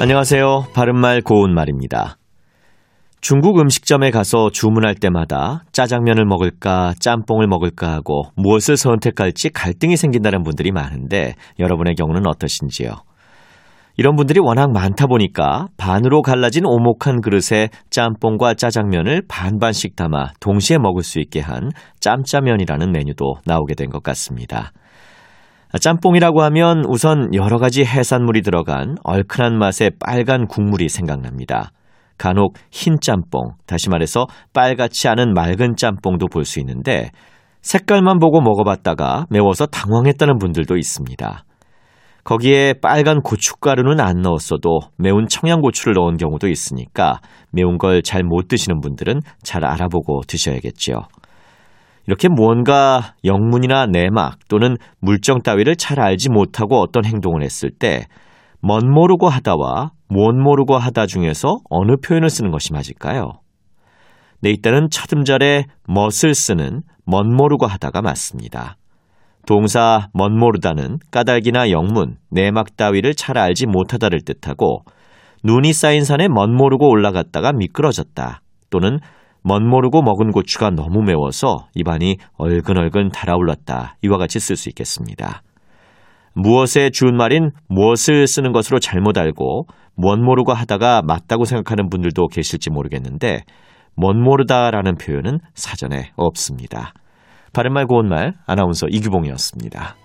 안녕하세요. 바른말 고운말입니다. 중국 음식점에 가서 주문할 때마다 짜장면을 먹을까 짬뽕을 먹을까 하고 무엇을 선택할지 갈등이 생긴다는 분들이 많은데 여러분의 경우는 어떠신지요? 이런 분들이 워낙 많다 보니까 반으로 갈라진 오목한 그릇에 짬뽕과 짜장면을 반반씩 담아 동시에 먹을 수 있게 한 짬짜면이라는 메뉴도 나오게 된 것 같습니다. 짬뽕이라고 하면 우선 여러 가지 해산물이 들어간 얼큰한 맛의 빨간 국물이 생각납니다. 간혹 흰 짬뽕, 다시 말해서 빨갛지 않은 맑은 짬뽕도 볼 수 있는데 색깔만 보고 먹어봤다가 매워서 당황했다는 분들도 있습니다. 거기에 빨간 고춧가루는 안 넣었어도 매운 청양고추를 넣은 경우도 있으니까 매운 걸 잘 못 드시는 분들은 잘 알아보고 드셔야겠죠. 이렇게 무언가 영문이나 내막 또는 물정 따위를 잘 알지 못하고 어떤 행동을 했을 때 멋 모르고 하다와 못 모르고 하다 중에서 어느 표현을 쓰는 것이 맞을까요? 네, 이때는 첫 음절에 멋을 쓰는 멋 모르고 하다가 맞습니다. 동사 멋 모르다는 까닭이나 영문, 내막 따위를 잘 알지 못하다를 뜻하고 눈이 쌓인 산에 멋 모르고 올라갔다가 미끄러졌다 또는 멋모르고 먹은 고추가 너무 매워서 입안이 얼근얼근 달아올랐다. 이와 같이 쓸 수 있겠습니다. 무엇의 준말인 무엇을 쓰는 것으로 잘못 알고 멋모르고 하다가 맞다고 생각하는 분들도 계실지 모르겠는데 멋모르다라는 표현은 사전에 없습니다. 바른말 고운말 아나운서 이규봉이었습니다.